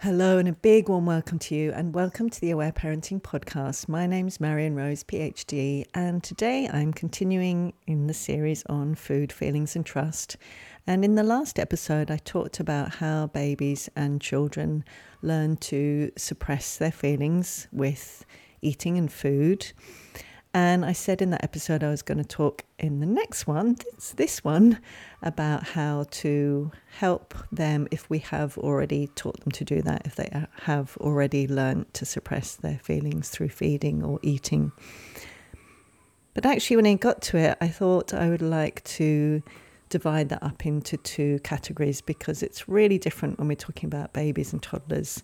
Hello, and a big warm welcome to you, and welcome to the Aware Parenting Podcast. My name is Marion Rose, PhD, and today I'm continuing in the series on food, feelings, and trust. And in the last episode, I talked about how babies and children learn to suppress their feelings with eating and food. And I said in that episode I was going to talk in the next one, this, this one, about how to help them if we have already taught them to do that, if they have already learned to suppress their feelings through feeding or eating. But actually, when I got to it, I thought I would like to divide that up into two categories because it's really different when we're talking about babies and toddlers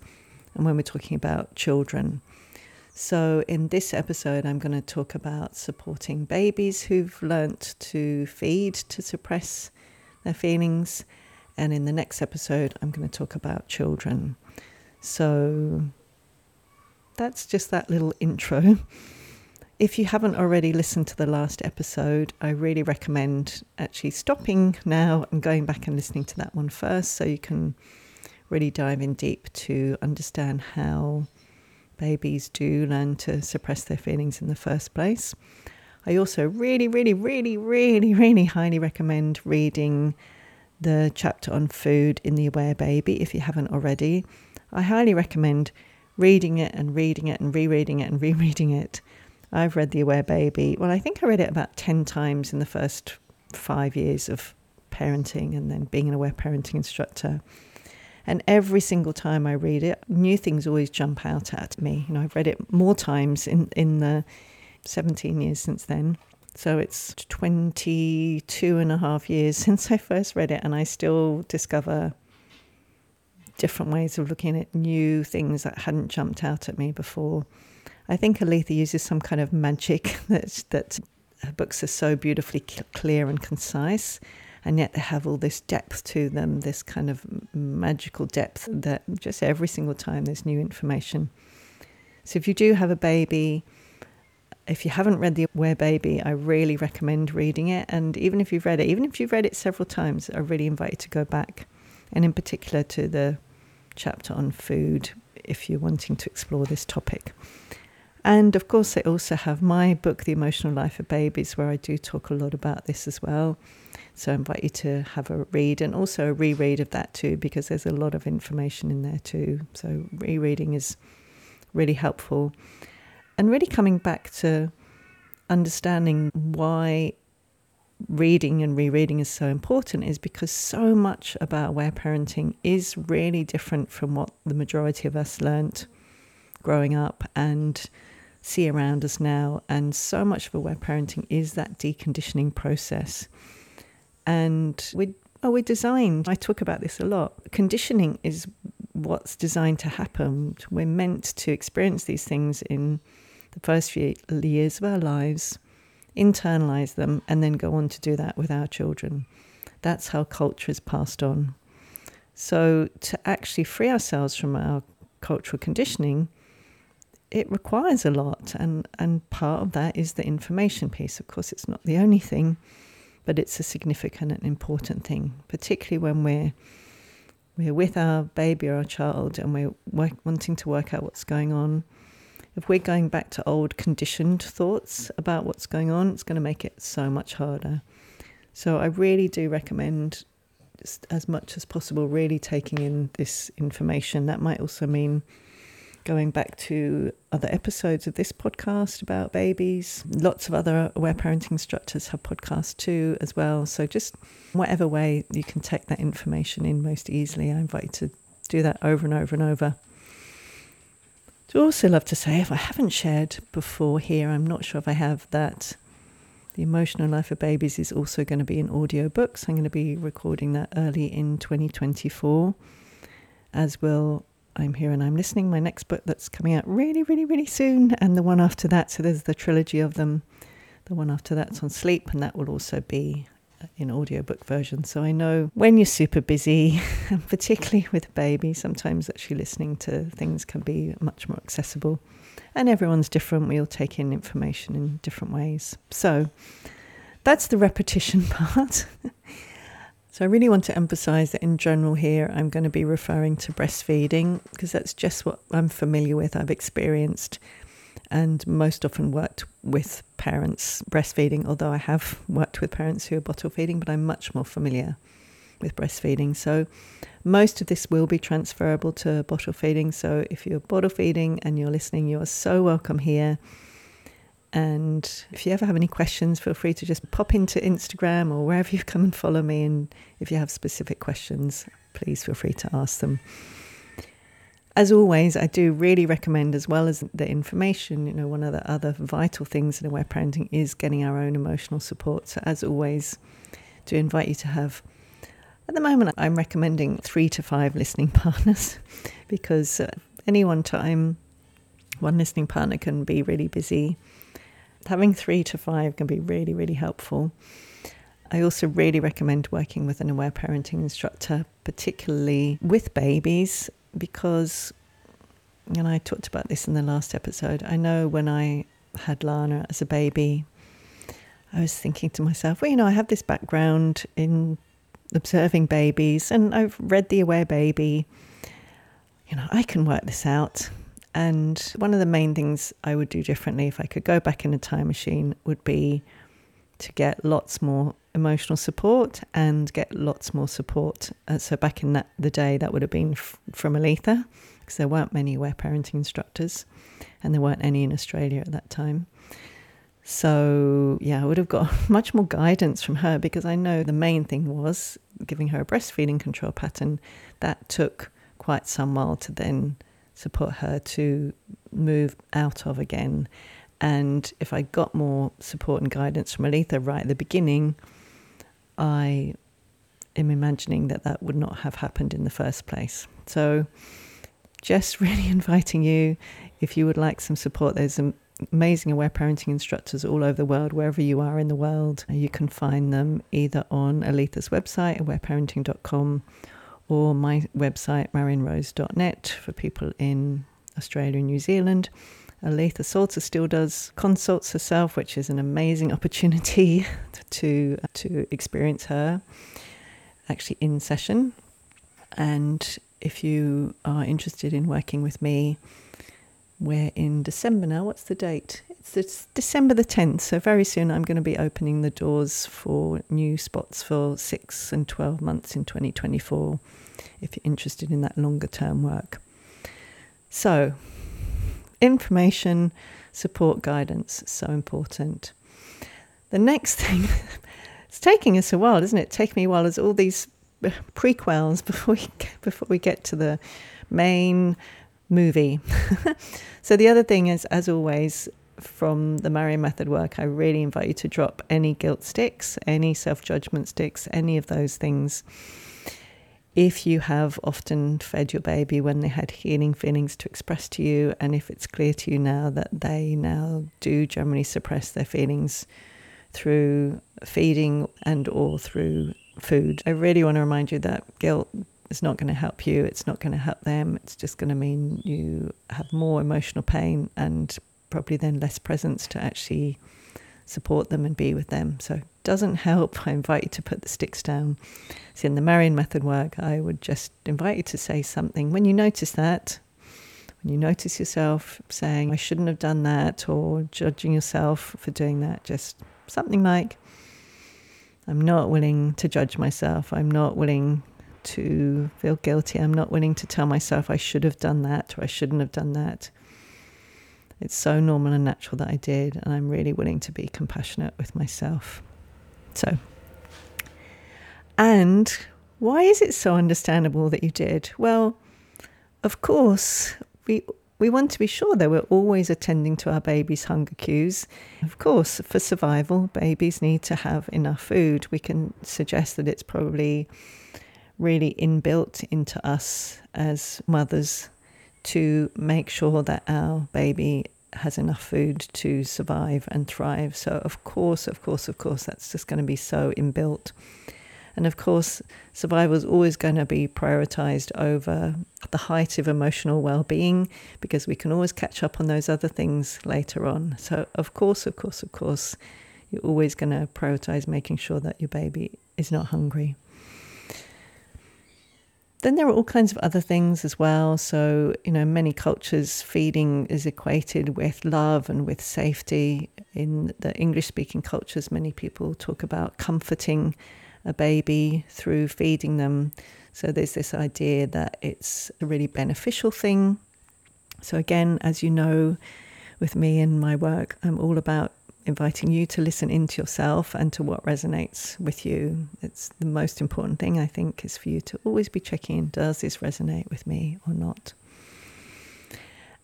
and when we're talking about children. So, in this episode, I'm going to talk about supporting babies who've learnt to feed to suppress their feelings. And in the next episode, I'm going to talk about children. So, that's just that little intro. If you haven't already listened to the last episode, I really recommend actually stopping now and going back and listening to that one first so you can really dive in deep to understand how babies do learn to suppress their feelings in the first place. I also really, really, really, really, really highly recommend reading the chapter on food in The Aware Baby if you haven't already. I highly recommend reading it and reading it and rereading it and rereading it. I've read The Aware Baby. Well, I think I read it about 10 times in the first five years of parenting and then being an aware parenting instructor. And every single time I read it, new things always jump out at me. You know, I've read it more times in, in the 17 years since then. So it's 22 and a half years since I first read it, and I still discover different ways of looking at new things that hadn't jumped out at me before. I think Aletha uses some kind of magic that, that her books are so beautifully clear and concise and yet they have all this depth to them, this kind of magical depth that just every single time there's new information. So if you do have a baby, if you haven't read The Aware Baby, I really recommend reading it. And even if you've read it, even if you've read it several times, I really invite you to go back, and in particular to the chapter on food if you're wanting to explore this topic. And of course, I also have my book, The Emotional Life of Babies, where I do talk a lot about this as well. So I invite you to have a read and also a reread of that too, because there's a lot of information in there too. So rereading is really helpful. And really coming back to understanding why reading and rereading is so important is because so much about aware parenting is really different from what the majority of us learnt growing up and see around us now. And so much of aware parenting is that deconditioning process. And we oh, we're designed, I talk about this a lot. Conditioning is what's designed to happen. We're meant to experience these things in the first few years of our lives, internalize them, and then go on to do that with our children. That's how culture is passed on. So, to actually free ourselves from our cultural conditioning, it requires a lot. And, and part of that is the information piece. Of course, it's not the only thing but it's a significant and important thing, particularly when we're we're with our baby or our child and we're work, wanting to work out what's going on. If we're going back to old conditioned thoughts about what's going on, it's going to make it so much harder. So I really do recommend as much as possible really taking in this information. That might also mean going back to other episodes of this podcast about babies. Lots of other aware parenting instructors have podcasts too, as well. So, just whatever way you can take that information in most easily, I invite you to do that over and over and over. I'd also love to say, if I haven't shared before here, I'm not sure if I have that. The Emotional Life of Babies is also going to be an audio book. So I'm going to be recording that early in 2024, as will I'm Here and I'm Listening, my next book that's coming out really, really, really soon, and the one after that. So there's the trilogy of them. The one after that's on sleep, and that will also be uh, in audiobook version. So I know when you're super busy, particularly with a baby, sometimes actually listening to things can be much more accessible. And everyone's different. We all take in information in different ways. So that's the repetition part. So, I really want to emphasize that in general, here I'm going to be referring to breastfeeding because that's just what I'm familiar with, I've experienced, and most often worked with parents breastfeeding, although I have worked with parents who are bottle feeding, but I'm much more familiar with breastfeeding. So, most of this will be transferable to bottle feeding. So, if you're bottle feeding and you're listening, you are so welcome here. And if you ever have any questions, feel free to just pop into Instagram or wherever you've come and follow me. And if you have specific questions, please feel free to ask them. As always, I do really recommend, as well as the information, you know, one of the other vital things in aware parenting is getting our own emotional support. So, as always, to invite you to have, at the moment, I'm recommending three to five listening partners because any one time, one listening partner can be really busy having three to five can be really, really helpful. I also really recommend working with an aware parenting instructor, particularly with babies, because, and I talked about this in the last episode. I know when I had Lana as a baby, I was thinking to myself, well, you know, I have this background in observing babies and I've read The Aware Baby. You know, I can work this out. And one of the main things I would do differently if I could go back in a time machine would be to get lots more emotional support and get lots more support. Uh, so back in that the day, that would have been f- from Aletha because there weren't many aware parenting instructors, and there weren't any in Australia at that time. So yeah, I would have got much more guidance from her because I know the main thing was giving her a breastfeeding control pattern. That took quite some while to then support her to move out of again. And if I got more support and guidance from Aletha right at the beginning, I am imagining that that would not have happened in the first place. So, just really inviting you, if you would like some support, there's some amazing aware parenting instructors all over the world, wherever you are in the world. You can find them either on Aletha's website, awareparenting.com, or my website, marionrose.net, for people in Australia and New Zealand. Aletha Solter still does consults herself, which is an amazing opportunity to uh, to experience her actually in session. And if you are interested in working with me, we're in December now. What's the date? It's, December the 10th. So very soon I'm going to be opening the doors for new spots for six and 12 months in 2024 if you're interested in that longer term work. So, information, support, guidance, so important. The next thing, it's taking us a while, isn't it? Taking me a while. There's all these prequels before we before we get to the main movie. so the other thing is, as always, from the Marion Method work, I really invite you to drop any guilt sticks, any self judgment sticks, any of those things if you have often fed your baby when they had healing feelings to express to you, and if it's clear to you now that they now do generally suppress their feelings through feeding and or through food, I really want to remind you that guilt is not going to help you. It's not going to help them. It's just going to mean you have more emotional pain and probably then less presence to actually support them and be with them. So it doesn't help. I invite you to put the sticks down. So in the Marion method work, I would just invite you to say something when you notice that. When you notice yourself saying, I shouldn't have done that, or judging yourself for doing that, just something like, I'm not willing to judge myself. I'm not willing to feel guilty. I'm not willing to tell myself I should have done that or I shouldn't have done that. It's so normal and natural that I did, and I'm really willing to be compassionate with myself. So, and why is it so understandable that you did? Well, of course, we we want to be sure that we're always attending to our baby's hunger cues. Of course, for survival, babies need to have enough food. We can suggest that it's probably really inbuilt into us as mothers to make sure that our baby has enough food to survive and thrive. So, of course, of course, of course, that's just going to be so inbuilt. And of course, survival is always going to be prioritized over the height of emotional well being because we can always catch up on those other things later on. So, of course, of course, of course, you're always going to prioritize making sure that your baby is not hungry. Then there are all kinds of other things as well. So, you know, many cultures, feeding is equated with love and with safety. In the English speaking cultures, many people talk about comforting a baby through feeding them. So, there's this idea that it's a really beneficial thing. So, again, as you know, with me and my work, I'm all about inviting you to listen into yourself and to what resonates with you. It's the most important thing, I think, is for you to always be checking in does this resonate with me or not?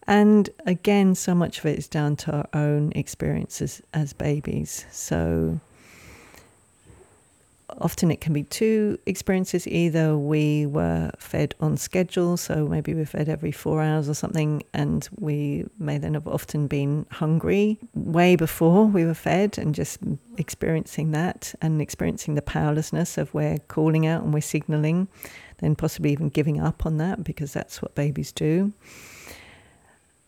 And again, so much of it is down to our own experiences as babies. So often it can be two experiences. Either we were fed on schedule, so maybe we're fed every four hours or something, and we may then have often been hungry way before we were fed and just experiencing that and experiencing the powerlessness of we're calling out and we're signaling, then possibly even giving up on that because that's what babies do.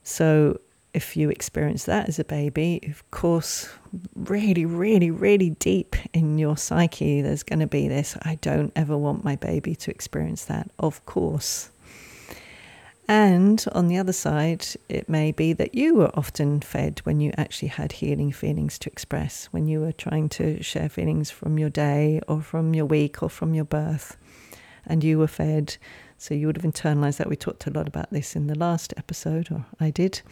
So if you experience that as a baby, of course, really, really, really deep in your psyche, there's going to be this I don't ever want my baby to experience that, of course. And on the other side, it may be that you were often fed when you actually had healing feelings to express, when you were trying to share feelings from your day or from your week or from your birth, and you were fed. So you would have internalized that. We talked a lot about this in the last episode, or I did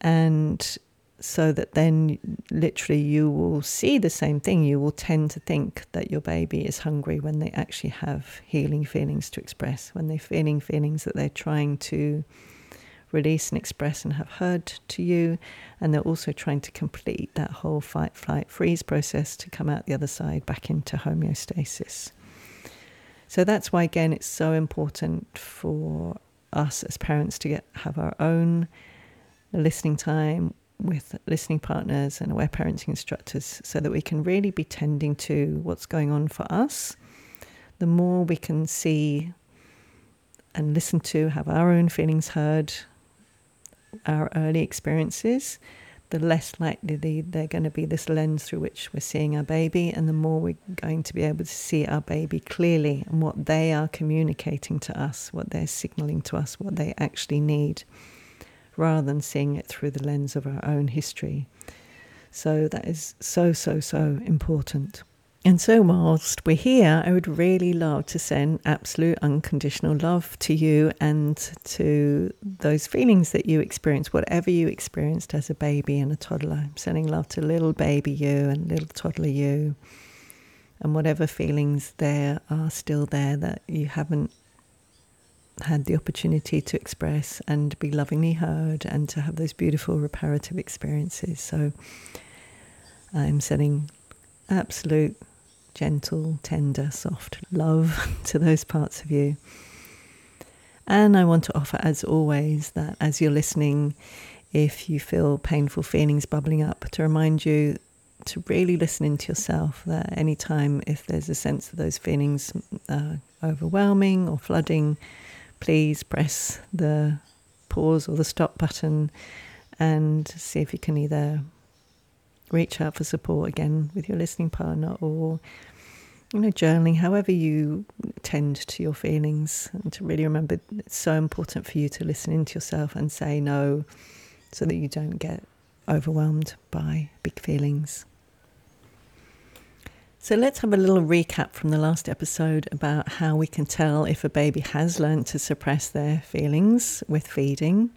and so that then literally you will see the same thing. You will tend to think that your baby is hungry when they actually have healing feelings to express, when they're feeling feelings that they're trying to release and express and have heard to you. And they're also trying to complete that whole fight, flight, freeze process to come out the other side back into homeostasis. So that's why, again, it's so important for us as parents to get have our own listening time with listening partners and aware parenting instructors so that we can really be tending to what's going on for us. The more we can see and listen to, have our own feelings heard, our early experiences, the less likely they're going to be this lens through which we're seeing our baby, and the more we're going to be able to see our baby clearly and what they are communicating to us, what they're signaling to us, what they actually need rather than seeing it through the lens of our own history. So that is so, so, so important. And so, whilst we're here, I would really love to send absolute unconditional love to you and to those feelings that you experience, whatever you experienced as a baby and a toddler. I'm sending love to little baby you and little toddler you, and whatever feelings there are still there that you haven't had the opportunity to express and be lovingly heard and to have those beautiful reparative experiences. So I'm sending absolute, gentle, tender, soft love to those parts of you. And I want to offer, as always, that as you're listening, if you feel painful feelings bubbling up, to remind you to really listen into yourself. That anytime if there's a sense of those feelings overwhelming or flooding, please press the pause or the stop button and see if you can either reach out for support again with your listening partner or you know journaling however you tend to your feelings and to really remember it's so important for you to listen into yourself and say no so that you don't get overwhelmed by big feelings so let's have a little recap from the last episode about how we can tell if a baby has learned to suppress their feelings with feeding.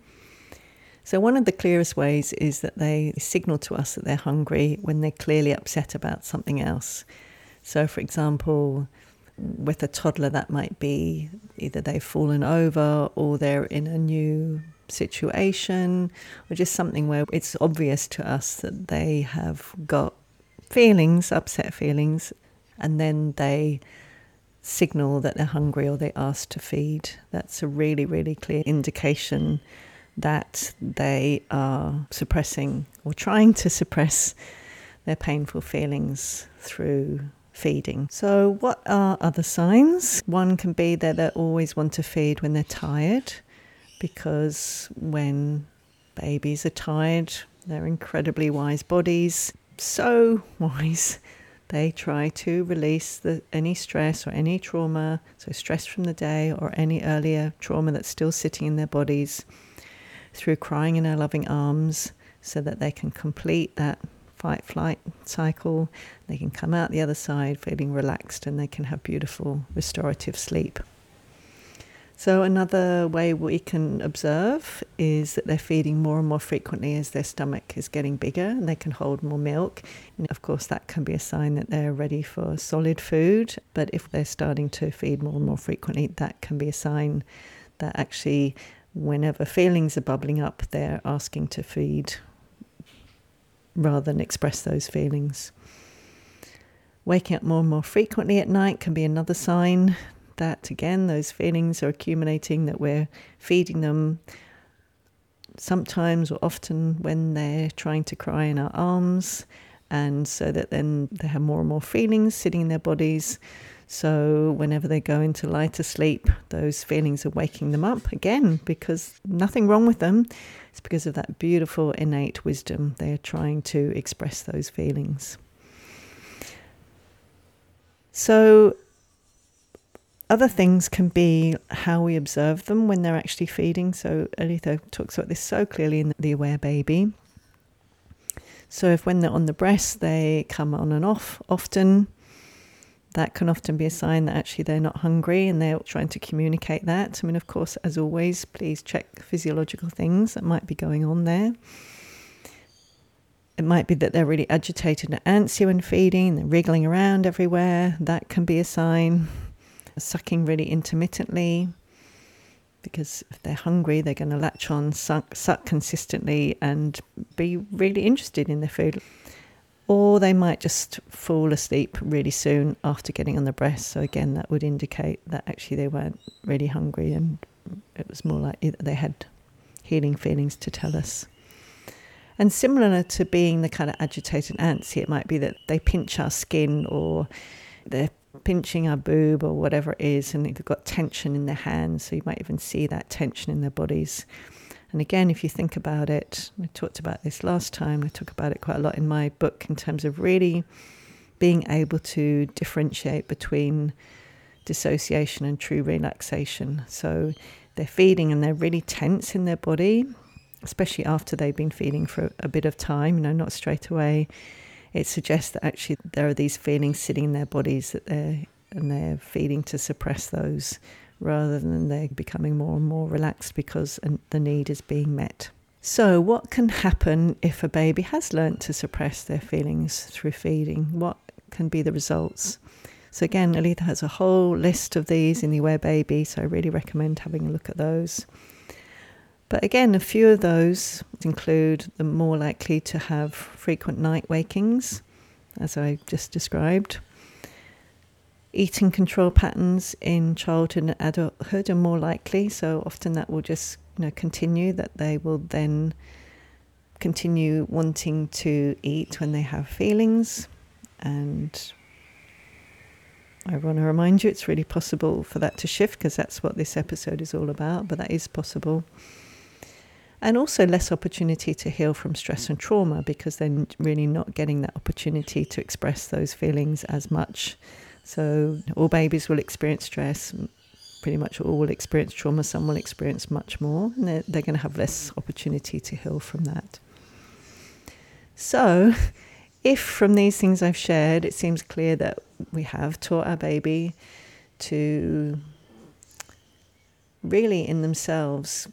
So, one of the clearest ways is that they signal to us that they're hungry when they're clearly upset about something else. So, for example, with a toddler, that might be either they've fallen over or they're in a new situation or just something where it's obvious to us that they have got feelings, upset feelings, and then they signal that they're hungry or they ask to feed. That's a really, really clear indication that they are suppressing or trying to suppress their painful feelings through feeding. So, what are other signs? One can be that they always want to feed when they're tired, because when babies are tired, they're incredibly wise bodies so wise they try to release the, any stress or any trauma, so stress from the day or any earlier trauma that's still sitting in their bodies through crying in our loving arms so that they can complete that fight flight cycle. They can come out the other side feeling relaxed and they can have beautiful restorative sleep. So, another way we can observe is that they're feeding more and more frequently as their stomach is getting bigger and they can hold more milk. And of course, that can be a sign that they're ready for solid food. But if they're starting to feed more and more frequently, that can be a sign that actually, whenever feelings are bubbling up, they're asking to feed rather than express those feelings. Waking up more and more frequently at night can be another sign that, again, those feelings are accumulating, that we're feeding them sometimes or often when they're trying to cry in our arms, and so that then they have more and more feelings sitting in their bodies. So, whenever they go into lighter sleep, those feelings are waking them up again because nothing wrong with them. It's because of that beautiful innate wisdom. They are trying to express those feelings. So, other things can be how we observe them when they're actually feeding. So, Aletha talks about this so clearly in The Aware Baby. So, if when they're on the breast, they come on and off often, that can often be a sign that actually they're not hungry and they're trying to communicate that. I mean, of course, as always, please check physiological things that might be going on there. It might be that they're really agitated and antsy when feeding, they're wriggling around everywhere. That can be a sign. Sucking really intermittently, because if they're hungry, they're going to latch on, suck, suck consistently, and be really interested in their food or they might just fall asleep really soon after getting on the breast. So, again, that would indicate that actually they weren't really hungry and it was more that they had healing feelings to tell us. And similar to being the kind of agitated antsy, it might be that they pinch our skin or they're pinching our boob or whatever it is, and they've got tension in their hands. So you might even see that tension in their bodies. And again, if you think about it, I talked about this last time, I talk about it quite a lot in my book in terms of really being able to differentiate between dissociation and true relaxation. So they're feeding and they're really tense in their body, especially after they've been feeding for a bit of time, you know, not straight away. It suggests that actually there are these feelings sitting in their bodies that they're and they're feeding to suppress those rather than they're becoming more and more relaxed because the need is being met. So, what can happen if a baby has learnt to suppress their feelings through feeding? What can be the results? So, again, Aletha has a whole list of these in the Aware Baby, so I really recommend having a look at those. But again, a few of those include the more likely to have frequent night wakings, as I just described, eating control patterns in childhood and adulthood are more likely. So often that will just you know continue. That they will then continue wanting to eat when they have feelings, and I want to remind you it's really possible for that to shift because that's what this episode is all about. But that is possible. And also less opportunity to heal from stress and trauma because they're really not getting that opportunity to express those feelings as much so all babies will experience stress. Pretty much all will experience trauma. Some will experience much more, and they're, they're going to have less opportunity to heal from that. So, if from these things I've shared, it seems clear that we have taught our baby to really in themselves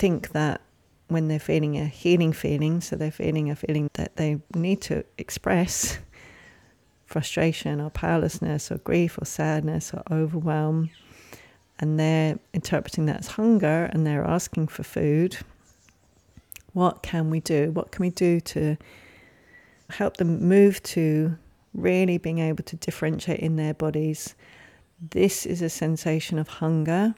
think that when they're feeling a healing feeling, so they're feeling a feeling that they need to express, frustration or powerlessness or grief or sadness or overwhelm, and they're interpreting that as hunger and they're asking for food, what can we do? What can we do to help them move to really being able to differentiate in their bodies? This is a sensation of hunger.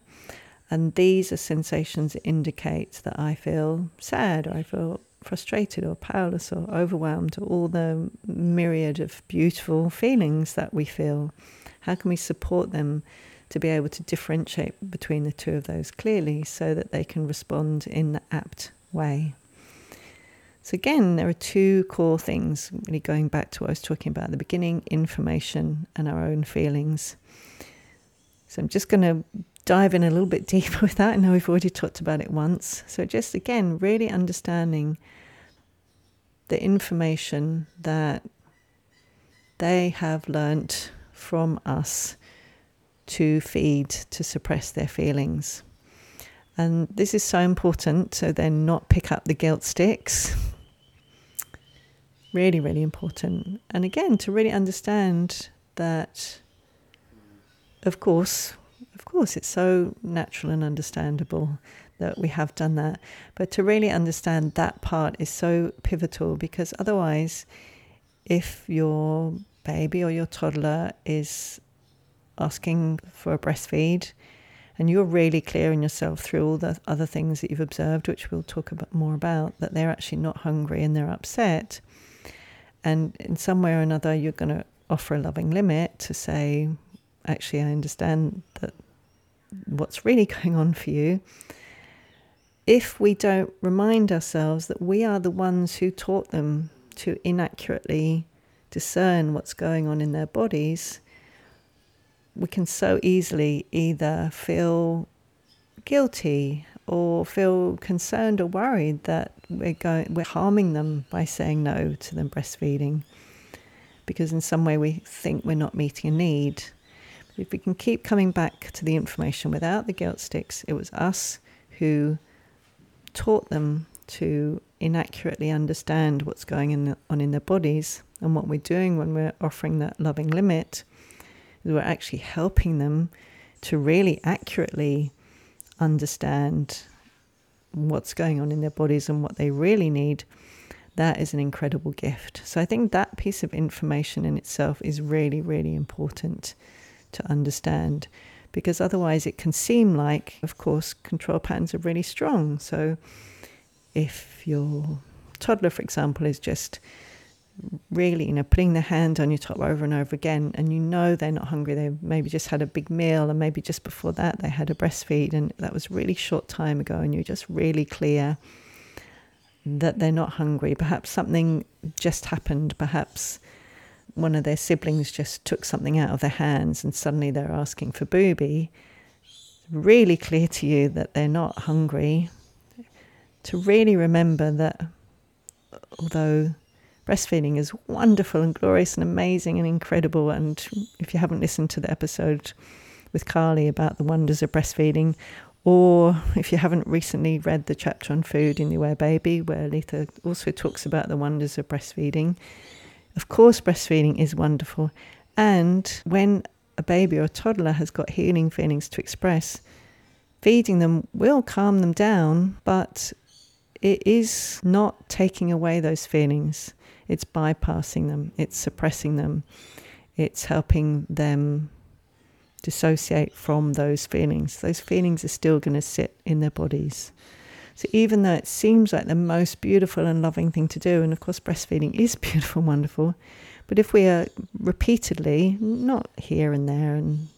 And these are sensations that indicate that I feel sad, or I feel frustrated or powerless or overwhelmed, or all the myriad of beautiful feelings that we feel? How can we support them to be able to differentiate between the two of those clearly so that they can respond in the apt way? So, again, there are two core things, really going back to what I was talking about at the beginning information and our own feelings. So, I'm just going to dive in a little bit deeper with that. I know we've already talked about it once. So, just again, really understanding the information that they have learnt from us to feed to suppress their feelings. And this is so important so then not pick up the guilt sticks. Really, really important. And again, to really understand that, of course, course, it's so natural and understandable that we have done that. But to really understand that part is so pivotal because otherwise, if your baby or your toddler is asking for a breastfeed, and you're really clearing yourself through all the other things that you've observed, which we'll talk about more about, that they're actually not hungry and they're upset. And in some way or another, you're going to offer a loving limit to say, actually, I understand that what's really going on for you. If we don't remind ourselves that we are the ones who taught them to inaccurately discern what's going on in their bodies, we can so easily either feel guilty or feel concerned or worried that we're going we're harming them by saying no to them breastfeeding because in some way we think we're not meeting a need if we can keep coming back to the information without the guilt sticks it was us who taught them to inaccurately understand what's going on in their bodies and what we're doing when we're offering that loving limit. Is we're actually helping them to really accurately understand what's going on in their bodies and what they really need, that is an incredible gift. So I think that piece of information in itself is really, really important to understand because otherwise it can seem like, of course, control patterns are really strong. So if your toddler, for example, is just really, you know, putting their hand on your top over and over again, and you know they're not hungry. They maybe just had a big meal, and maybe just before that they had a breastfeed, and that was really short time ago, and you're just really clear that they're not hungry. Perhaps something just happened. Perhaps one of their siblings just took something out of their hands, and suddenly they're asking for booby. Really clear to you that they're not hungry. To really remember that although breastfeeding is wonderful and glorious and amazing and incredible. And if you haven't listened to the episode with Carly about the wonders of breastfeeding, or if you haven't recently read the chapter on food in the Aware Baby, where Aletha also talks about the wonders of breastfeeding, of course, breastfeeding is wonderful. And when a baby or a toddler has got healing feelings to express, feeding them will calm them down, but it is not taking away those feelings. It's bypassing them, it's suppressing them, it's helping them dissociate from those feelings. Those feelings are still going to sit in their bodies. So even though it seems like the most beautiful and loving thing to do, and of course breastfeeding is beautiful and wonderful, but if we are repeatedly, not here and there and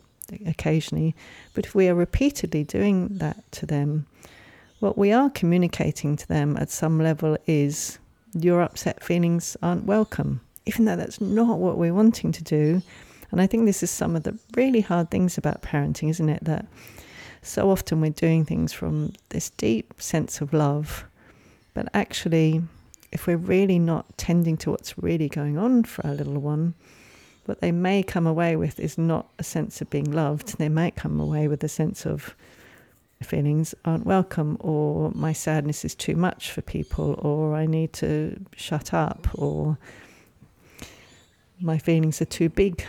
occasionally, but if we are repeatedly doing that to them, what we are communicating to them at some level is your upset feelings aren't welcome, even though that's not what we're wanting to do. And I think this is some of the really hard things about parenting, isn't it? That so often we're doing things from this deep sense of love, but actually, if we're really not tending to what's really going on for our little one, what they may come away with is not a sense of being loved. They might come away with a sense of feelings aren't welcome, or my sadness is too much for people, or I need to shut up, or my feelings are too big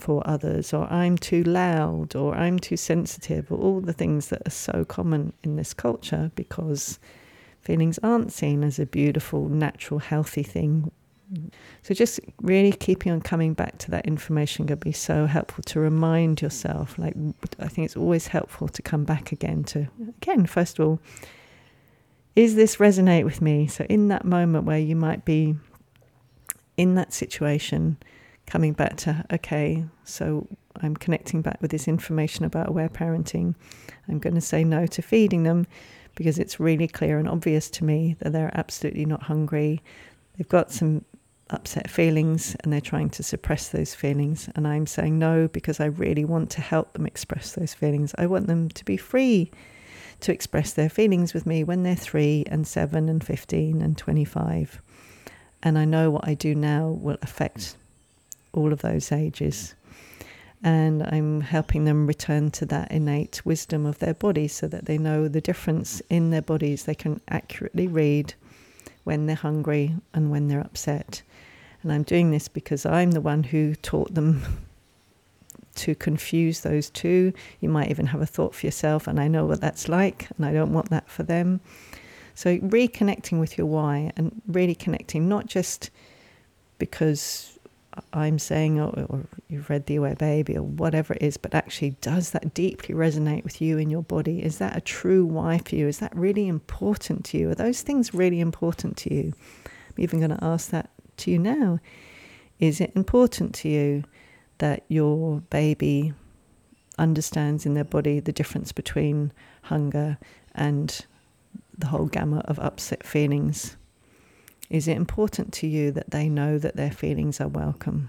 for others, or I'm too loud, or I'm too sensitive, or all the things that are so common in this culture because feelings aren't seen as a beautiful, natural, healthy thing so just really keeping on coming back to that information can be so helpful to remind yourself. Like I think it's always helpful to come back again to again, first of all, is this resonate with me? So in that moment where you might be in that situation, coming back to okay, so I'm connecting back with this information about aware parenting. I'm going to say no to feeding them because it's really clear and obvious to me that they're absolutely not hungry. They've got some upset feelings and they're trying to suppress those feelings. And I'm saying no because I really want to help them express those feelings. I want them to be free to express their feelings with me when they're three and seven and 15 and 25. And I know what I do now will affect all of those ages. And I'm helping them return to that innate wisdom of their bodies so that they know the difference in their bodies. They can accurately read when they're hungry and when they're upset. And I'm doing this because I'm the one who taught them to confuse those two. You might even have a thought for yourself, and I know what that's like, and I don't want that for them. So, reconnecting with your why and really connecting, not just because I'm saying, or, or, you've read The Aware Baby, or whatever it is, but actually, does that deeply resonate with you in your body? Is that a true why for you? Is that really important to you? Are those things really important to you? I'm even going to ask that to you now. Is it important to you that your baby understands in their body the difference between hunger and the whole gamut of upset feelings? Is it important to you that they know that their feelings are welcome?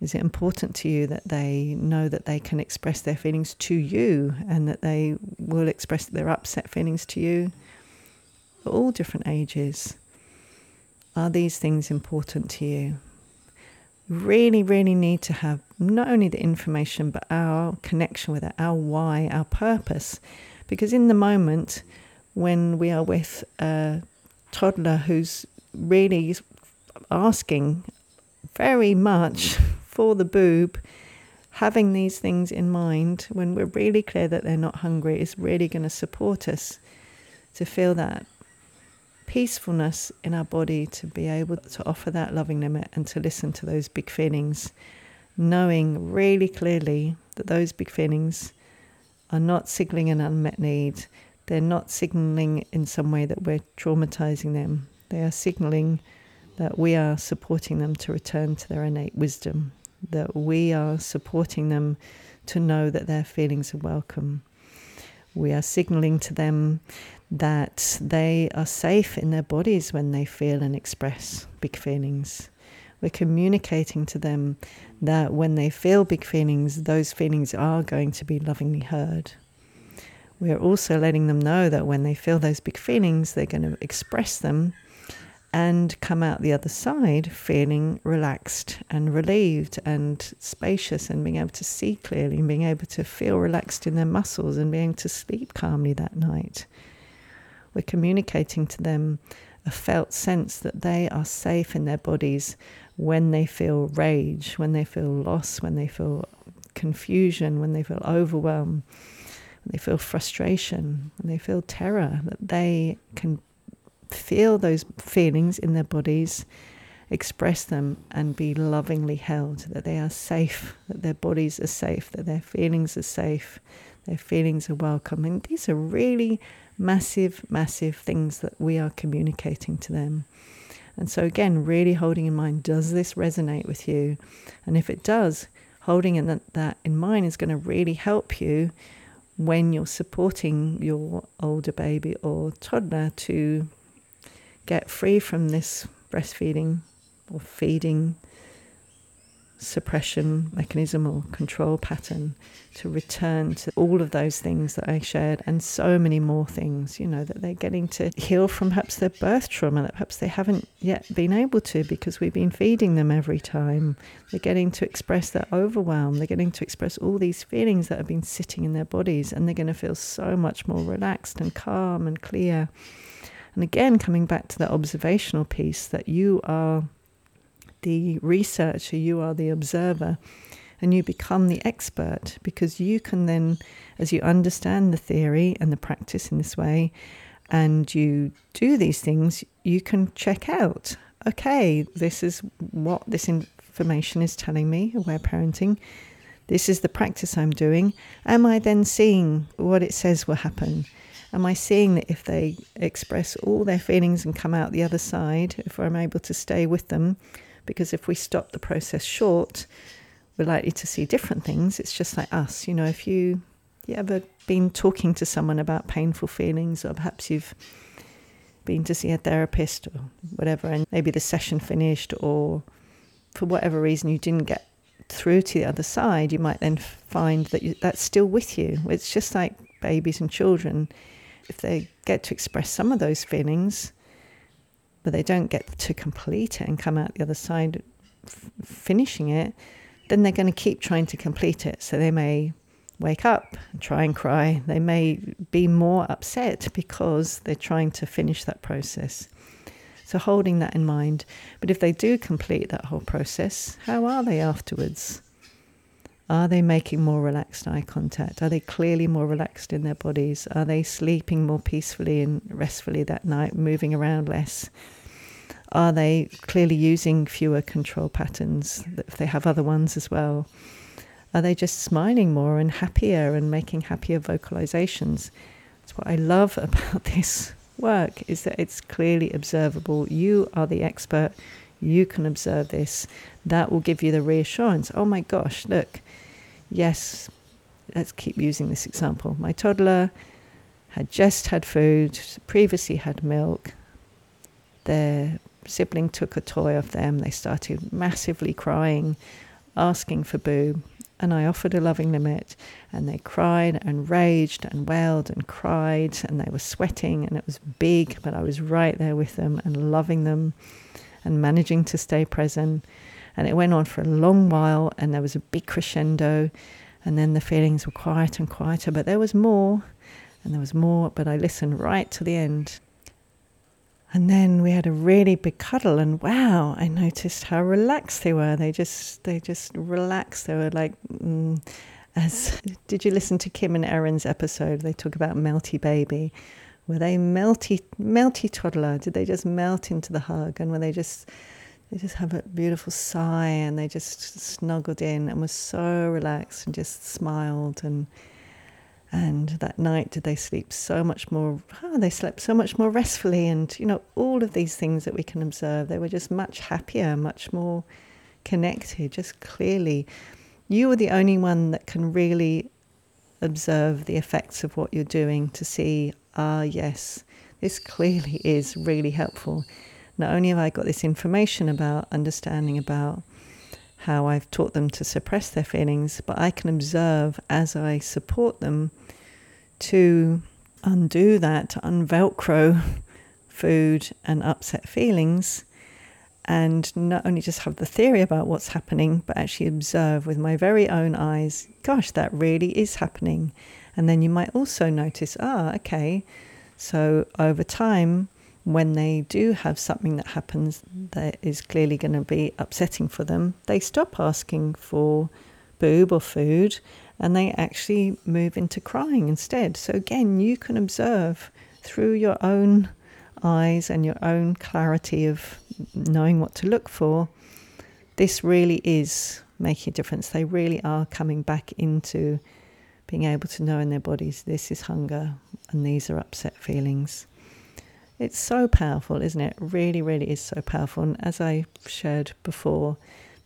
Is it important to you that they know that they can express their feelings to you and that they will express their upset feelings to you? For all different ages. Are these things important to you? Really, really need to have not only the information, but our connection with it, our why, our purpose. Because in the moment, when we are with a toddler who's really asking very much for the boob, having these things in mind when we're really clear that they're not hungry is really going to support us to feel that peacefulness in our body to be able to offer that loving limit and to listen to those big feelings, knowing really clearly that those big feelings are not signaling an unmet need. They're not signaling in some way that we're traumatizing them. They are signaling that we are supporting them to return to their innate wisdom, that we are supporting them to know that their feelings are welcome. We are signaling to them that they are safe in their bodies when they feel and express big feelings. We're communicating to them that when they feel big feelings, those feelings are going to be lovingly heard. We're also letting them know that when they feel those big feelings, they're going to express them and come out the other side feeling relaxed and relieved and spacious and being able to see clearly and being able to feel relaxed in their muscles and being able to sleep calmly that night. We're communicating to them a felt sense that they are safe in their bodies when they feel rage, when they feel loss, when they feel confusion, when they feel overwhelmed, when they feel frustration, when they feel terror, that they can feel those feelings in their bodies, express them, and be lovingly held, that they are safe, that their bodies are safe, that their feelings are safe, their feelings are welcome. And these are really massive, massive things that we are communicating to them. And so, again, really holding in mind does this resonate with you? And if it does, holding in that in mind is going to really help you when you're supporting your older baby or toddler to get free from this breastfeeding or feeding suppression mechanism or control pattern to return to all of those things that I shared and so many more things, you know, that they're getting to heal from perhaps their birth trauma that perhaps they haven't yet been able to because we've been feeding them every time. They're getting to express that overwhelm. They're getting to express all these feelings that have been sitting in their bodies and they're going to feel so much more relaxed and calm and clear. And again, coming back to that observational piece that you are the researcher, you are the observer, and you become the expert because you can then, as you understand the theory and the practice in this way, and you do these things, you can check out okay, this is what this information is telling me, aware parenting. This is the practice I'm doing. Am I then seeing what it says will happen? Am I seeing that if they express all their feelings and come out the other side, if I'm able to stay with them? Because if we stop the process short, we're likely to see different things. It's just like us, you know, if you you ever been talking to someone about painful feelings, or perhaps you've been to see a therapist or whatever, and maybe the session finished, or for whatever reason you didn't get through to the other side, you might then find that you, that's still with you. It's just like babies and children. If they get to express some of those feelings, but they don't get to complete it and come out the other side f- finishing it, then they're going to keep trying to complete it. So they may wake up and try and cry. They may be more upset because they're trying to finish that process. So, holding that in mind. But if they do complete that whole process, how are they afterwards? Are they making more relaxed eye contact? Are they clearly more relaxed in their bodies? Are they sleeping more peacefully and restfully that night, moving around less? Are they clearly using fewer control patterns if they have other ones as well? Are they just smiling more and happier and making happier vocalizations? That's what I love about this work is that it's clearly observable. You are the expert. You can observe this. That will give you the reassurance. Oh my gosh, look. Yes, let's keep using this example. My toddler had just had food, previously had milk. Their sibling took a toy off them. They started massively crying, asking for boo and I offered a loving limit, and they cried and raged and wailed and cried, and they were sweating, and it was big, but I was right there with them and loving them and managing to stay present. And it went on for a long while, and there was a big crescendo, and then the feelings were quieter and quieter, but there was more, and there was more, but I listened right to the end. And then we had a really big cuddle, and wow, I noticed how relaxed they were. They just, they just relaxed. They were like, mm, as did you listen to Kim and Erin's episode? They talk about melty baby. Were they melty, melty toddler? Did they just melt into the hug? And were they just, they just have a beautiful sigh, and they just snuggled in and was so relaxed and just smiled and and that night did they sleep so much more oh, they slept so much more restfully and you know all of these things that we can observe they were just much happier much more connected just clearly you are the only one that can really observe the effects of what you're doing to see ah yes this clearly is really helpful. Not only have i got this information about understanding about how I've taught them to suppress their feelings, but I can observe as I support them to undo that, to unvelcro food and upset feelings, and not only just have the theory about what's happening, but actually observe with my very own eyes, gosh, that really is happening. And then you might also notice, ah, okay, so over time, when they do have something that happens that is clearly going to be upsetting for them, they stop asking for boob or food and they actually move into crying instead. So, again, you can observe through your own eyes and your own clarity of knowing what to look for. This really is making a difference. They really are coming back into being able to know in their bodies this is hunger and these are upset feelings. It's so powerful, isn't it? Really, really is so powerful. And as I shared before,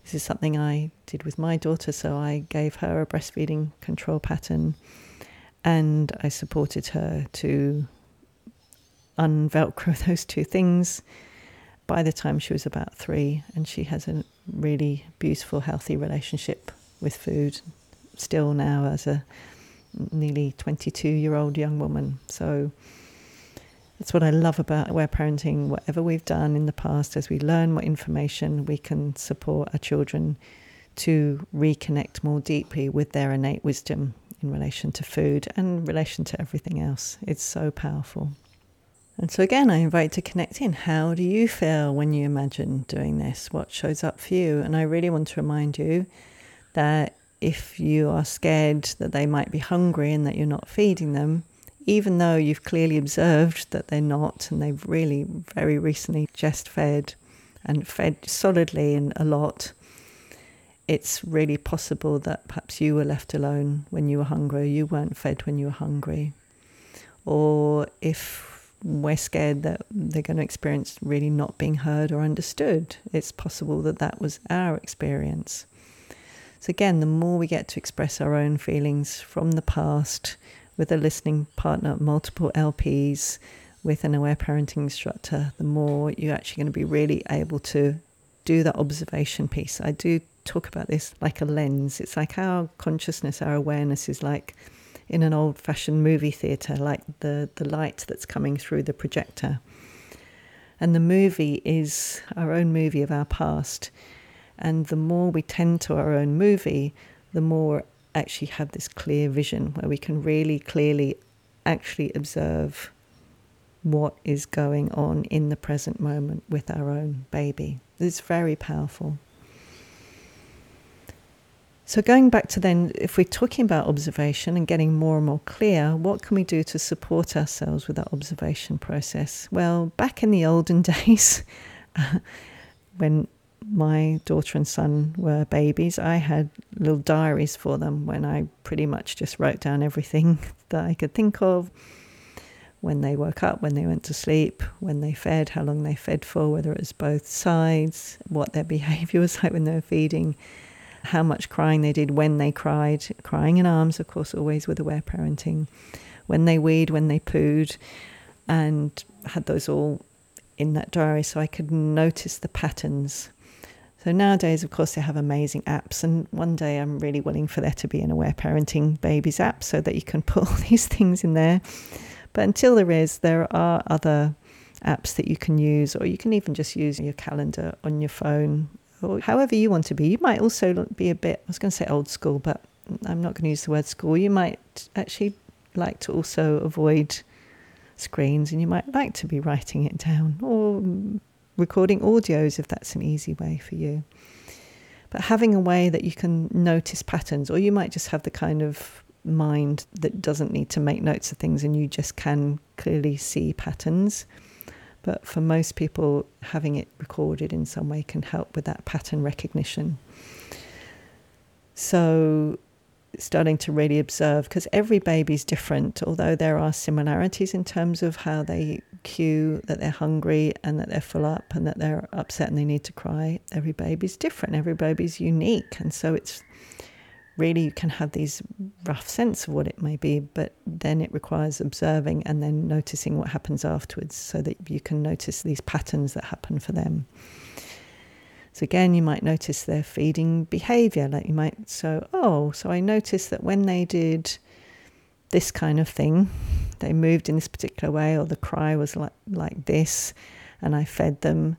this is something I did with my daughter. So I gave her a breastfeeding control pattern and I supported her to unvelcro those two things by the time she was about three. And she has a really beautiful, healthy relationship with food still now as a nearly 22 year old young woman. So that's what I love about aware parenting. Whatever we've done in the past, as we learn more information, we can support our children to reconnect more deeply with their innate wisdom in relation to food and relation to everything else. It's so powerful. And so, again, I invite to connect in. How do you feel when you imagine doing this? What shows up for you? And I really want to remind you that if you are scared that they might be hungry and that you're not feeding them, even though you've clearly observed that they're not, and they've really very recently just fed and fed solidly and a lot, it's really possible that perhaps you were left alone when you were hungry, you weren't fed when you were hungry. Or if we're scared that they're going to experience really not being heard or understood, it's possible that that was our experience. So, again, the more we get to express our own feelings from the past with a listening partner, multiple LPs, with an aware parenting instructor, the more you're actually going to be really able to do that observation piece. I do talk about this like a lens. It's like our consciousness, our awareness is like in an old fashioned movie theatre, like the, the light that's coming through the projector. And the movie is our own movie of our past. And the more we tend to our own movie, the more actually have this clear vision where we can really clearly actually observe what is going on in the present moment with our own baby. It's very powerful. So, going back to then, if we're talking about observation and getting more and more clear, what can we do to support ourselves with that observation process? Well, back in the olden days, when my daughter and son were babies, I had little diaries for them when I pretty much just wrote down everything that I could think of when they woke up, when they went to sleep, when they fed, how long they fed for, whether it was both sides, what their behavior was like when they were feeding, how much crying they did, when they cried, crying in arms, of course, always with aware parenting, when they weed, when they pooed, and had those all in that diary so I could notice the patterns. So nowadays, of course, they have amazing apps, and one day I'm really willing for there to be an aware parenting babies app so that you can put all these things in there. But until there is, there are other apps that you can use, or you can even just use your calendar on your phone, or however you want to be. You might also be a bit, I was going to say old school, but I'm not going to use the word school. You might actually like to also avoid screens and you might like to be writing it down or recording audios if that's an easy way for you. But having a way that you can notice patterns, or you might just have the kind of mind that doesn't need to make notes of things and you just can clearly see patterns. But for most people, having it recorded in some way can help with that pattern recognition. So starting to really observe because every baby is different, although there are similarities in terms of how they cue that they're hungry and that they're full up and that they're upset and they need to cry. Every baby's different, every baby's unique. And so it's really, you can have these rough sense of what it may be, but then it requires observing and then noticing what happens afterwards so that you can notice these patterns that happen for them. So again, you might notice their feeding behavior. Like you might so, oh, so I noticed that when they did this kind of thing, they moved in this particular way, or the cry was like like this, and I fed them,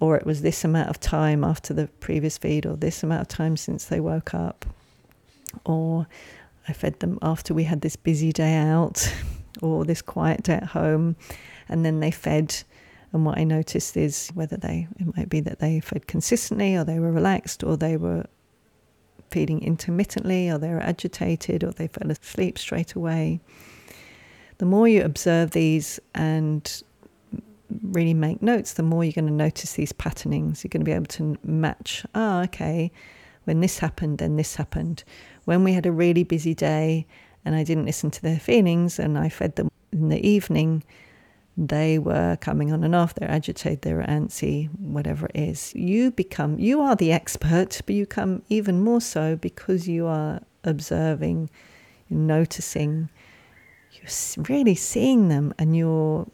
or it was this amount of time after the previous feed, or this amount of time since they woke up, or I fed them after we had this busy day out, or this quiet day at home, and then they fed and what I noticed is whether they, it might be that they fed consistently or they were relaxed or they were feeding intermittently or they were agitated or they fell asleep straight away. The more you observe these and really make notes, the more you're going to notice these patternings. You're going to be able to match, oh, okay, when this happened, then this happened. When we had a really busy day and I didn't listen to their feelings and I fed them in the evening, they were coming on and off, they're agitated, they're antsy, whatever it is. You become, you are the expert, but you come even more so because you are observing, you're noticing, you're really seeing them, and you're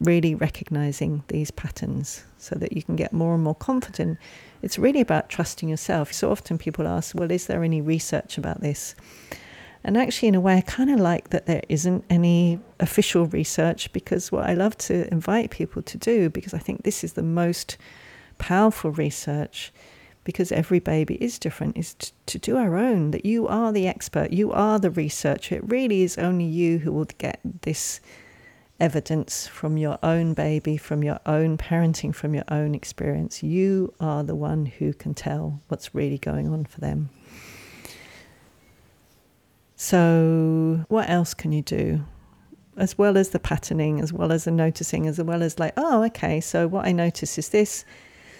really recognizing these patterns so that you can get more and more confident. It's really about trusting yourself. So often people ask, well, is there any research about this? And actually, in a way, I kind of like that there isn't any official research because what I love to invite people to do, because I think this is the most powerful research, because every baby is different, is to, to do our own, that you are the expert, you are the researcher. It really is only you who will get this evidence from your own baby, from your own parenting, from your own experience. You are the one who can tell what's really going on for them. So, what else can you do? As well as the patterning, as well as the noticing, as well as like, oh, okay, so what I notice is this.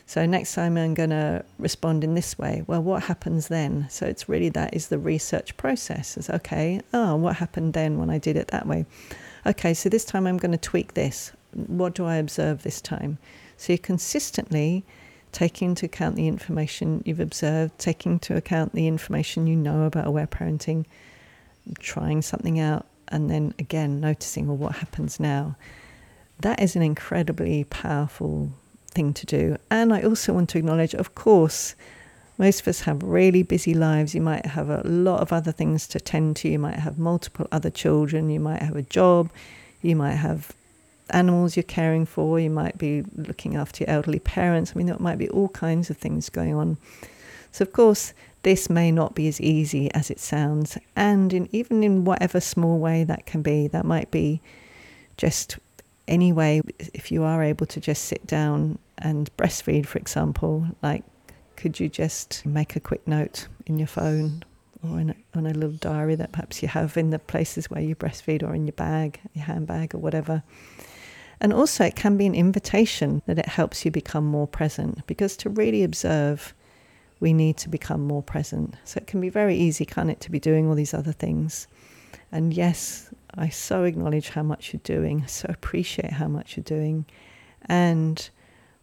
So, next time I'm going to respond in this way. Well, what happens then? So, it's really that is the research process. It's okay, oh, what happened then when I did it that way? Okay, so this time I'm going to tweak this. What do I observe this time? So, you're consistently taking into account the information you've observed, taking into account the information you know about aware parenting, trying something out, and then again noticing, well, what happens now? That is an incredibly powerful thing to do. And I also want to acknowledge, of course, most of us have really busy lives. You might have a lot of other things to tend to. You might have multiple other children. You might have a job. You might have animals you're caring for. You might be looking after your elderly parents. I mean, there might be all kinds of things going on. So, of course, this may not be as easy as it sounds. And in, even in whatever small way that can be, that might be just any way, if you are able to just sit down and breastfeed, for example, like could you just make a quick note in your phone or in a, on a little diary that perhaps you have in the places where you breastfeed or in your bag, your handbag, or whatever? And also, it can be an invitation that it helps you become more present because to really observe, we need to become more present. So it can be very easy, can't it, to be doing all these other things. And yes, I so acknowledge how much you're doing, so appreciate how much you're doing. And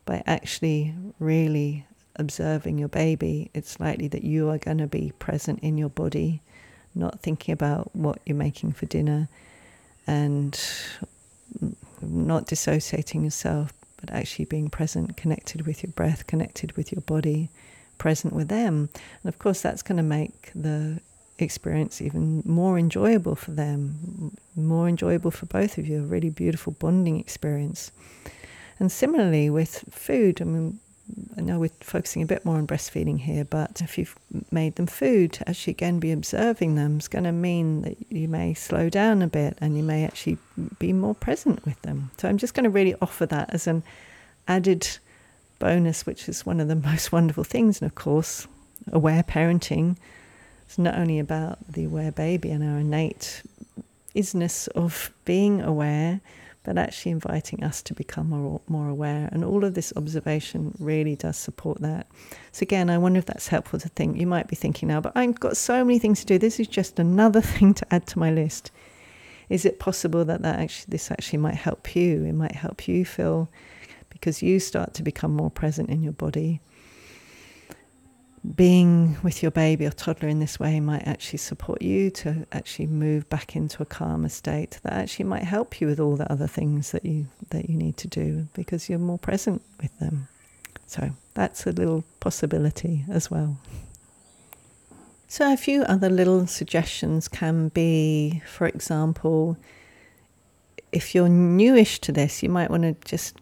by actually really observing your baby, it's likely that you are going to be present in your body, not thinking about what you're making for dinner and not dissociating yourself, but actually being present, connected with your breath, connected with your body, present with them. And of course, that's going to make the experience even more enjoyable for them, more enjoyable for both of you, a really beautiful bonding experience. And similarly with food, I mean, I know we're focusing a bit more on breastfeeding here, but if you've made them food, actually again be observing them is going to mean that you may slow down a bit and you may actually be more present with them. So I'm just going to really offer that as an added bonus, which is one of the most wonderful things. And of course, aware parenting is not only about the aware baby and our innate isness of being aware but actually inviting us to become more, more aware. And all of this observation really does support that. So, again, I wonder if that's helpful to think. You might be thinking now, but I've got so many things to do. This is just another thing to add to my list. Is it possible that, that actually, this actually might help you? It might help you feel because you start to become more present in your body being with your baby or toddler in this way might actually support you to actually move back into a calmer state that actually might help you with all the other things that you that you need to do because you're more present with them. So that's a little possibility as well. So a few other little suggestions can be for example if you're newish to this you might want to just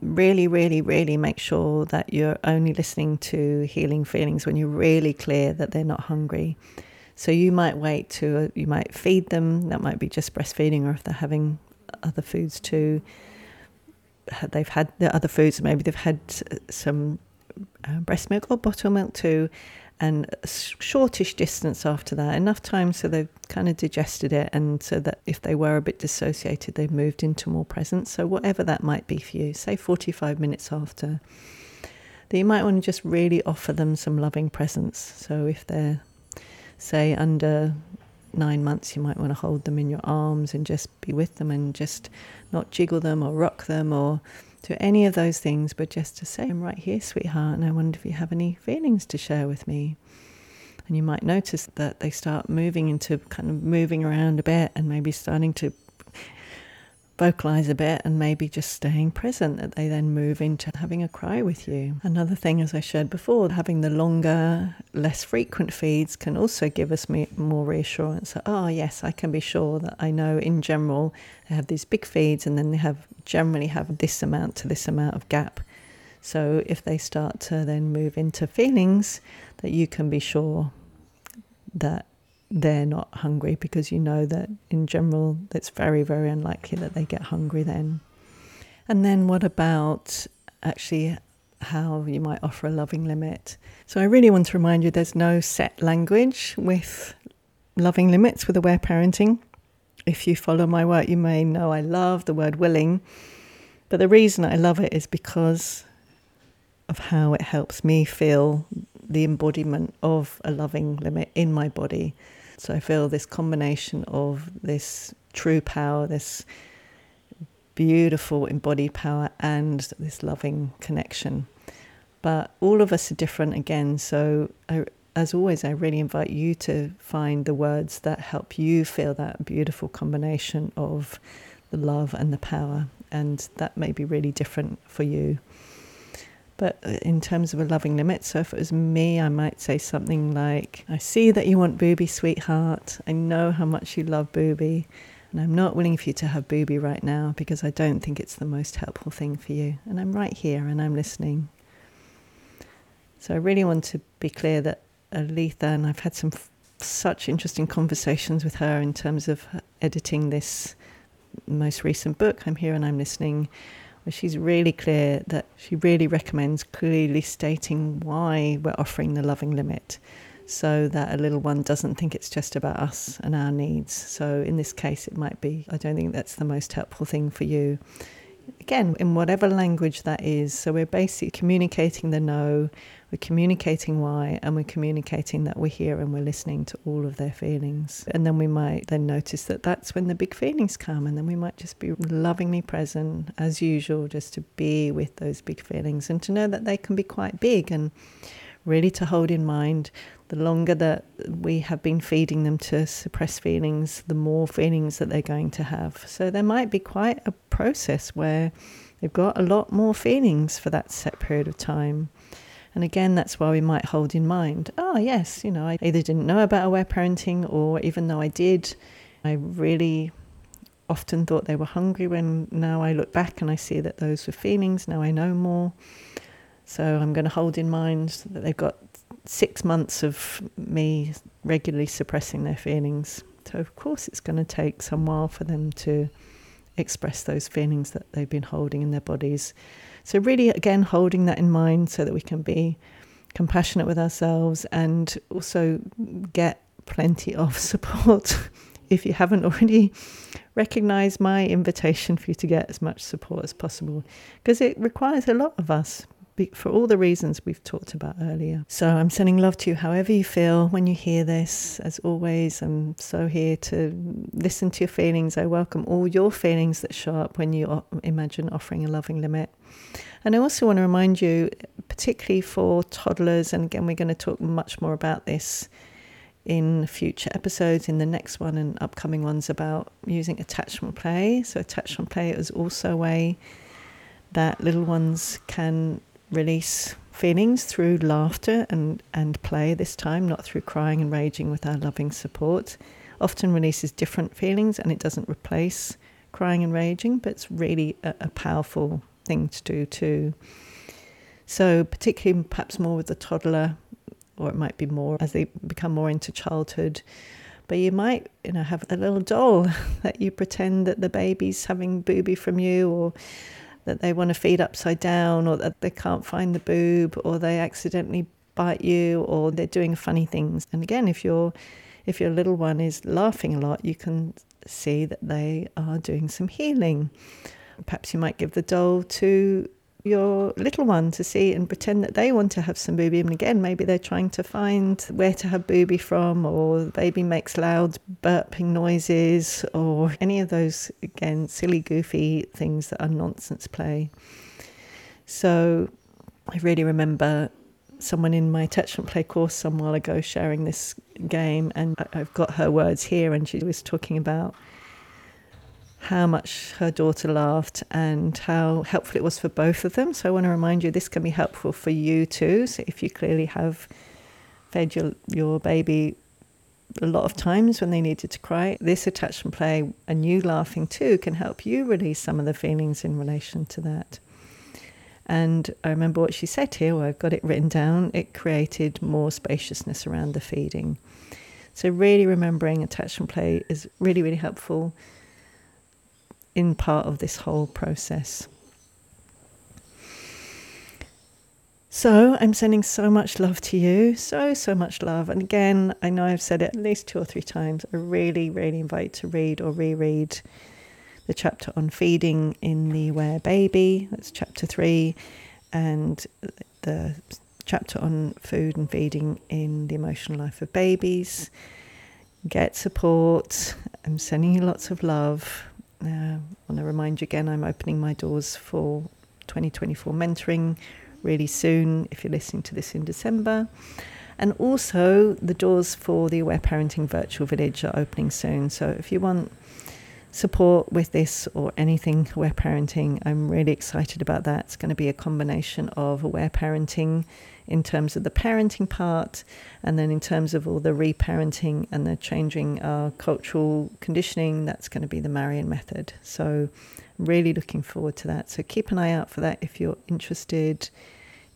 really, really, really make sure that you're only listening to healing feelings when you're really clear that they're not hungry. So you might wait to, you might feed them, that might be just breastfeeding, or if they're having other foods too, they've had the other foods, maybe they've had some uh, breast milk or bottle milk too, and a shortish distance after that, enough time so they've kind of digested it, and so that if they were a bit dissociated, they've moved into more presence. So, whatever that might be for you, say 45 minutes after, that you might want to just really offer them some loving presence. So, if they're, say, under nine months, you might want to hold them in your arms and just be with them and just not jiggle them or rock them or to any of those things, but just to say, I'm right here, sweetheart, and I wonder if you have any feelings to share with me. And you might notice that they start moving into kind of moving around a bit and maybe starting to vocalize a bit and maybe just staying present, that they then move into having a cry with you. Another thing, as I shared before, having the longer, less frequent feeds can also give us more reassurance. That, oh, yes, I can be sure that I know in general they have these big feeds and then they have generally have this amount to this amount of gap. So if they start to then move into feelings, that you can be sure that they're not hungry because you know that in general it's very, very unlikely that they get hungry then. And then what about actually how you might offer a loving limit? So I really want to remind you there's no set language with loving limits with aware parenting. If you follow my work, you may know I love the word willing. But the reason I love it is because of how it helps me feel the embodiment of a loving limit in my body. So I feel this combination of this true power, this beautiful embodied power, and this loving connection. But all of us are different again. So, I, as always, I really invite you to find the words that help you feel that beautiful combination of the love and the power. And that may be really different for you. But uh, in terms of a loving limit, so if it was me, I might say something like, I see that you want Booby, sweetheart. I know how much you love Booby. And I'm not willing for you to have Booby right now because I don't think it's the most helpful thing for you. And I'm right here and I'm listening. So I really want to be clear that Aletha, and I've had some f- such interesting conversations with her in terms of editing this most recent book, I'm Here and I'm Listening, she's really clear that she really recommends clearly stating why we're offering the loving limit so that a little one doesn't think it's just about us and our needs. So in this case, it might be, I don't think that's the most helpful thing for you. Again, in whatever language that is. So we're basically communicating the no, we're communicating why, and we're communicating that we're here and we're listening to all of their feelings. And then we might then notice that that's when the big feelings come, and then we might just be lovingly present as usual, just to be with those big feelings and to know that they can be quite big and really to hold in mind the longer that we have been feeding them to suppress feelings, the more feelings that they're going to have. So there might be quite a process where they've got a lot more feelings for that set period of time. And again, that's why we might hold in mind, oh, yes, you know, I either didn't know about aware parenting, or even though I did, I really often thought they were hungry when now I look back and I see that those were feelings. Now I know more. So I'm going to hold in mind that they've got six months of me regularly suppressing their feelings. So, of course, it's going to take some while for them to express those feelings that they've been holding in their bodies. So, really, again, holding that in mind so that we can be compassionate with ourselves and also get plenty of support. if you haven't already recognized my invitation for you to get as much support as possible, because it requires a lot of us for all the reasons we've talked about earlier. So I'm sending love to you however you feel when you hear this. As always, I'm so here to listen to your feelings. I welcome all your feelings that show up when you imagine offering a loving limit. And I also want to remind you, particularly for toddlers, and again, we're going to talk much more about this in future episodes, in the next one and upcoming ones about using attachment play. So, attachment play is also a way that little ones can release feelings through laughter and, and play this time, not through crying and raging with our loving support. Often releases different feelings and it doesn't replace crying and raging, but it's really a, a powerful thing to do too. So, particularly perhaps more with the toddler, or it might be more as they become more into childhood. But you might, you know, have a little doll that you pretend that the baby's having booby from you, or that they want to feed upside down or that they can't find the boob or they accidentally bite you or they're doing funny things. And again, if your if your little one is laughing a lot, you can see that they are doing some healing. Perhaps you might give the doll to your little one to see and pretend that they want to have some booby. And again, maybe they're trying to find where to have booby from, or the baby makes loud burping noises, or any of those, again, silly, goofy things that are nonsense play. So I really remember someone in my attachment play course some while ago sharing this game, and I've got her words here, and she was talking about how much her daughter laughed and how helpful it was for both of them. So I want to remind you this can be helpful for you too. So if you clearly have fed your, your baby a lot of times when they needed to cry, this attachment play and you laughing too can help you release some of the feelings in relation to that. And I remember what she said here, well, I've got it written down. It created more spaciousness around the feeding. So, really remembering attachment play is really, really helpful in part of this whole process. So I'm sending so much love to you, so, so much love. And again, I know I've said it at least two or three times. I really, really invite to read or reread the chapter on feeding in the Aware Baby, that's chapter three, and the chapter on food and feeding in the emotional life of babies. Get support. I'm sending you lots of love. Uh, I want to remind you again, I'm opening my doors for 2024 mentoring really soon if you're listening to this in December. And also, the doors for the Aware Parenting Virtual Village are opening soon. So, if you want support with this or anything aware parenting, I'm really excited about that. It's going to be a combination of aware parenting in terms of the parenting part, and then in terms of all the reparenting and the changing our cultural conditioning, that's going to be the Marion method. So, I'm really looking forward to that. So, keep an eye out for that if you're interested.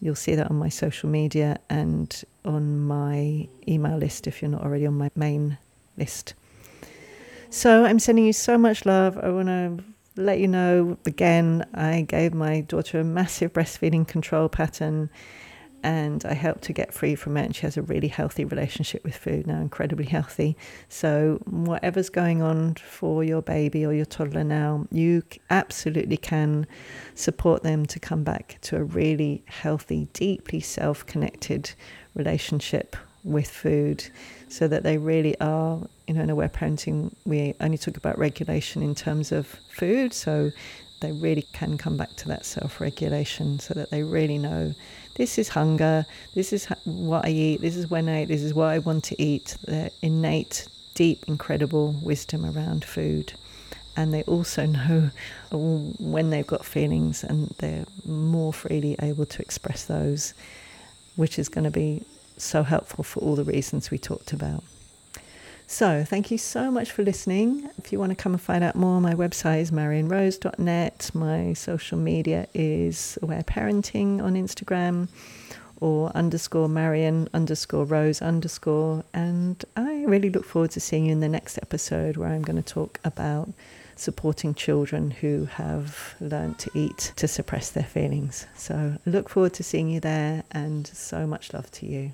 You'll see that on my social media and on my email list if you're not already on my main list. So I'm sending you so much love. I want to let you know again, I gave my daughter a massive breastfeeding control pattern and I helped her get free from it. And she has a really healthy relationship with food now, incredibly healthy. So, whatever's going on for your baby or your toddler now, you absolutely can support them to come back to a really healthy, deeply self connected relationship with food so that they really are, you know, in aware parenting, we only talk about regulation in terms of food. So they really can come back to that self regulation so that they really know this is hunger, this is what I eat, this is when I eat, this is what I want to eat. Their innate, deep, incredible wisdom around food. And they also know when they've got feelings and they're more freely able to express those, which is going to be so helpful for all the reasons we talked about. So, thank you so much for listening. If you want to come and find out more, my website is marionrose.net. My social media is Aware Parenting on Instagram or underscore Marion underscore Rose underscore. And I really look forward to seeing you in the next episode where I'm going to talk about supporting children who have learned to eat to suppress their feelings. So, look forward to seeing you there and so much love to you.